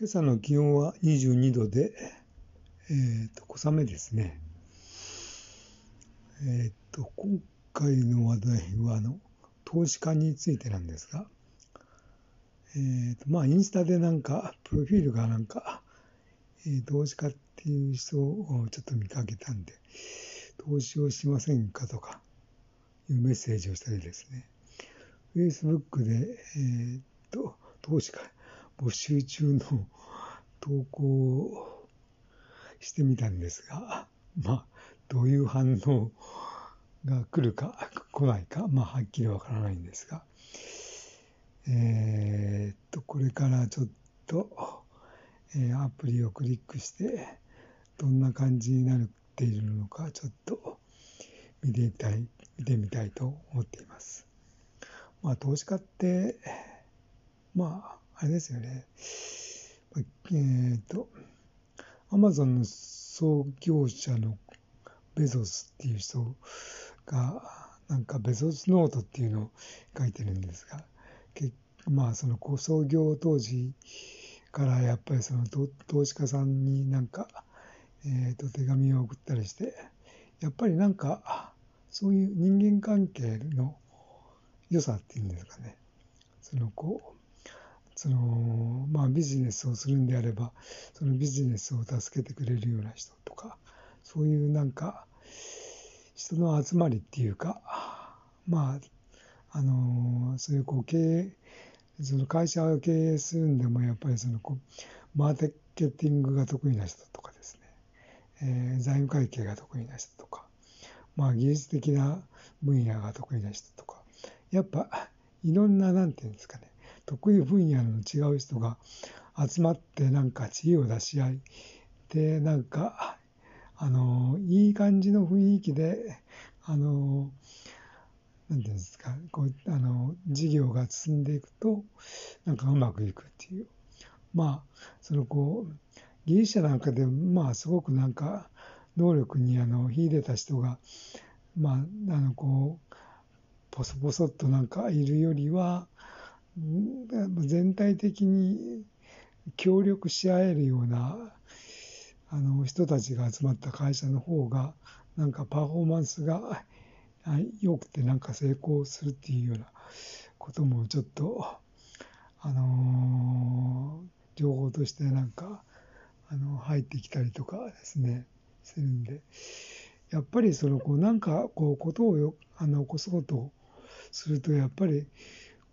今朝の気温は22度で、えー、と小雨ですね。えっ、ー、と今回の話題はあの投資家についてなんですが、えーとまあ、インスタでなんかプロフィールがなんか、えー、投資家っていう人をちょっと見かけたんで投資をしませんかとかいうメッセージをしたりですね Facebook で、えーと投資家募集中の投稿をしてみたんですが、まあ、どういう反応が来るか来ないか、まあ、はっきりわからないんですが、えー、っと、これからちょっと、えー、アプリをクリックして、どんな感じになっているのか、ちょっと見てみたい、見てみたいと思っています。まあ、投資家って、まあ、あれですよね。えっ、と、アマゾンの創業者のベゾスっていう人が、なんかベゾスノートっていうのを書いてるんですが、けまあその創業当時からやっぱりその投資家さんになんか、えー、と手紙を送ったりして、やっぱりなんかそういう人間関係の良さっていうんですかね。そのこうそのまあビジネスをするんであればそのビジネスを助けてくれるような人とかそういうなんか人の集まりっていうかまああのそういうこう経営その会社を経営するんでもやっぱりそのこうマーケティングが得意な人とかですね、えー、財務会計が得意な人とかまあ技術的な分野が得意な人とかやっぱいろんななんていうんですかね得意分野の違う人が集まってなんか知恵を出し合いでなんかあのいい感じの雰囲気であの何て言うんですかこうあの事業が進んでいくとなんかうまくいくっていう。まあそのこう技術者なんかでまあすごくなんか能力にあの秀でた人がまああのこうポソポソっとなんかいるよりは全体的に協力し合えるようなあの人たちが集まった会社の方がなんかパフォーマンスが良くてなんか成功するっていうようなこともちょっとあの情報としてなんかあの入ってきたりとかですねするんで。やっぱりそのこうなんかこうことをよあの起こそうとするとやっぱり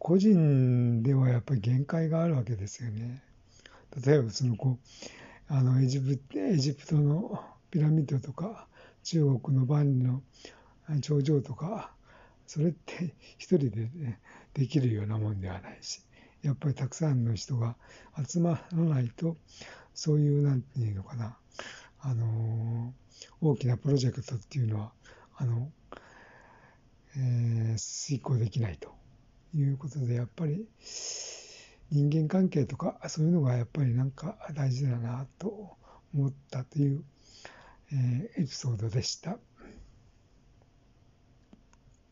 個人ではやっぱり限界があるわけですよね。例えばそのこうあのエジプエジプトのピラミッドとか中国の万里の頂上とかそれって一人で、ね、できるようなもんではないしやっぱりたくさんの人が集まらないとそういうなんていうのかなあの大きなプロジェクトっていうのはあの、えー、遂行できないと。いうことで、やっぱり人間関係とかそういうのがやっぱりなんか大事だなと思ったという、えー、エピソードでした。